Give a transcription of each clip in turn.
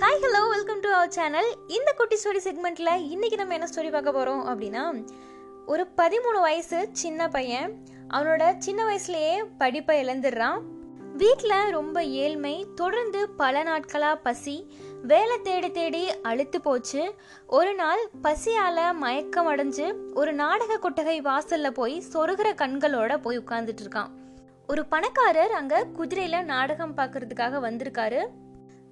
Hi hello welcome to our channel இந்த குட்டி story செக்மெண்ட்டில் இன்றைக்கி நம்ம என்ன ஸ்டோரி பார்க்க போகிறோம் அப்படின்னா ஒரு பதிமூணு வயசு சின்ன பையன். அவனோட சின்ன வயசுலேயே படிப்பை இழந்துடுறான். வீட்டில் ரொம்ப ஏழ்மை தொடர்ந்து பல நாட்களாக பசி வேலை தேடி தேடி அழுத்து போச்சு. ஒரு நாள் பசியால் மயக்கம் அடைஞ்சு ஒரு நாடக கொட்டகை வாசலில் போய் சொருகிற கண்களோட போய் உட்காந்துட்டு இருக்கான். ஒரு பணக்காரர் அங்கே குதிரையில் நாடகம் பார்க்கறதுக்காக வந்திருக்காரு.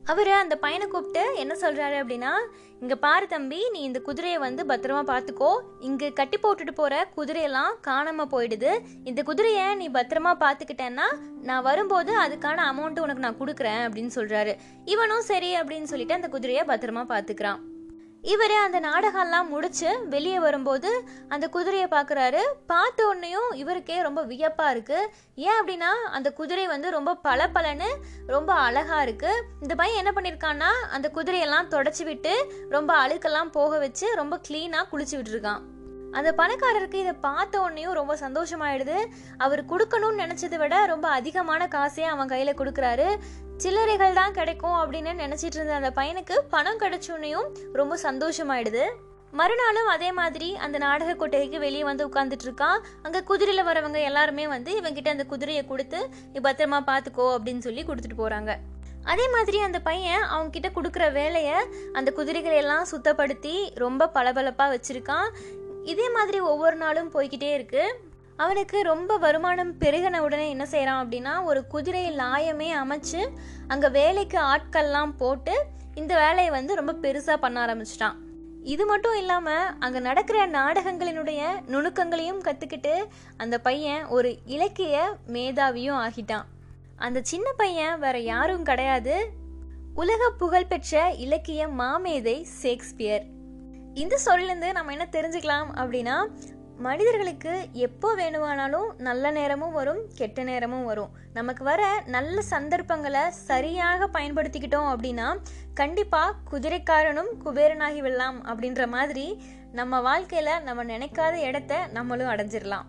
அவர் அந்த பையனை கூப்பிட்டு என்ன சொல்கிறாரு அப்படின்னா இங்கே பாரு தம்பி நீ இந்த குதிரையை வந்து பத்திரமா பார்த்துக்கோ இங்கே கட்டி போட்டுட்டு போகிற குதிரையெல்லாம் காணாமல் போயிடுது. இந்த குதிரையை நீ பத்திரமா பார்த்துக்கிட்டேன்னா நான் வரும்போது அதுக்கான அமௌண்ட்டு உனக்கு நான் கொடுக்குறேன் அப்படின்னு சொல்கிறாரு இவனும் சரி அப்படின்னு சொல்லிட்டு அந்த குதிரையை பத்திரமா பார்த்துக்கிறான் இவர் அந்த நாடகம்லாம் முடிச்சு வெளியே வரும்போது அந்த குதிரையை பார்க்குறாரு. பார்த்த உடனேயும் இவருக்கே ரொம்ப வியப்பாக இருக்குது ஏன் அப்படின்னா அந்த குதிரை வந்து ரொம்ப பளபளன்னு ரொம்ப அழகாக இருக்குது இந்த பையன் என்ன பண்ணியிருக்கான்னா அந்த குதிரையெல்லாம் தொடச்சி விட்டு ரொம்ப அழுக்கெல்லாம் போக வச்சு ரொம்ப க்ளீனாக குளிச்சு விட்டுருக்கான். அந்த பணக்காரருக்கு இதை பார்த்த உடனேயும் ரொம்ப சந்தோஷமாயிடுது. அவர் கொடுக்கணும்னு நினைச்சதை விட ரொம்ப அதிகமான காசையே அவன் கையில கொடுக்குறாரு. சில்லறைகள் தான் கிடைக்கும் அப்படின்னு நினைச்சிட்டு இருந்த அந்த பையனுக்கு பணம் கிடைச்சோன்னையும் ரொம்ப சந்தோஷமாயிடுது. மறுநாளும் அதே மாதிரி அந்த நாடக கொட்டகைக்கு வெளியே வந்து உட்காந்துட்டு இருக்கான். அங்க குதிரையில வரவங்க எல்லாருமே வந்து இவங்கிட்ட அந்த குதிரையை கொடுத்து நீ பத்திரமா பாத்துக்கோ அப்படின்னு சொல்லி கொடுத்துட்டு போறாங்க. அதே மாதிரி அந்த பையன் அவங்க கிட்ட கொடுக்குற வேலையை அந்த குதிரைகளை எல்லாம் சுத்தப்படுத்தி ரொம்ப பளபளப்பாக வச்சிருக்கான். இதே மாதிரி ஒவ்வொரு நாளும் போய்கிட்டே இருக்கு. அவனுக்கு ரொம்ப வருமானம் பெருகின உடனே என்ன செய்கிறான் அப்படின்னா ஒரு குதிரை லாயமே அமைச்சு அங்கே வேலைக்கு ஆட்கள்லாம் போட்டு இந்த வேலையை வந்து ரொம்ப பெருசாக பண்ண ஆரம்பிச்சிட்டான். இது மட்டும் இல்லாமல் அங்கே நடக்கிற நாடகங்களினுடைய நுணுக்கங்களையும் கற்றுக்கிட்டு அந்த பையன் ஒரு இலக்கிய மேதாவியும் ஆகிட்டான். அந்த சின்ன பையன் வேற யாரும் கிடையாது. உலக புகழ்பெற்ற இலக்கிய மாமேதை ஷேக்ஸ்பியர். இந்த சொல்லிலேருந்து நம்ம என்ன தெரிஞ்சுக்கலாம் அப்படின்னா மனிதர்களுக்கு எப்போ வேணுமானாலும் நல்ல நேரமும் வரும் கெட்ட நேரமும் வரும். நமக்கு வர நல்ல சந்தர்ப்பங்களை சரியாக பயன்படுத்திக்கிட்டோம் அப்படின்னா கண்டிப்பாக குதிரைக்காரனும் குபேரனாகி விடலாம் அப்படின்ற மாதிரி நம்ம வாழ்க்கையில் நம்ம நினைக்காத இடத்த நம்மளும் அடைஞ்சிடலாம்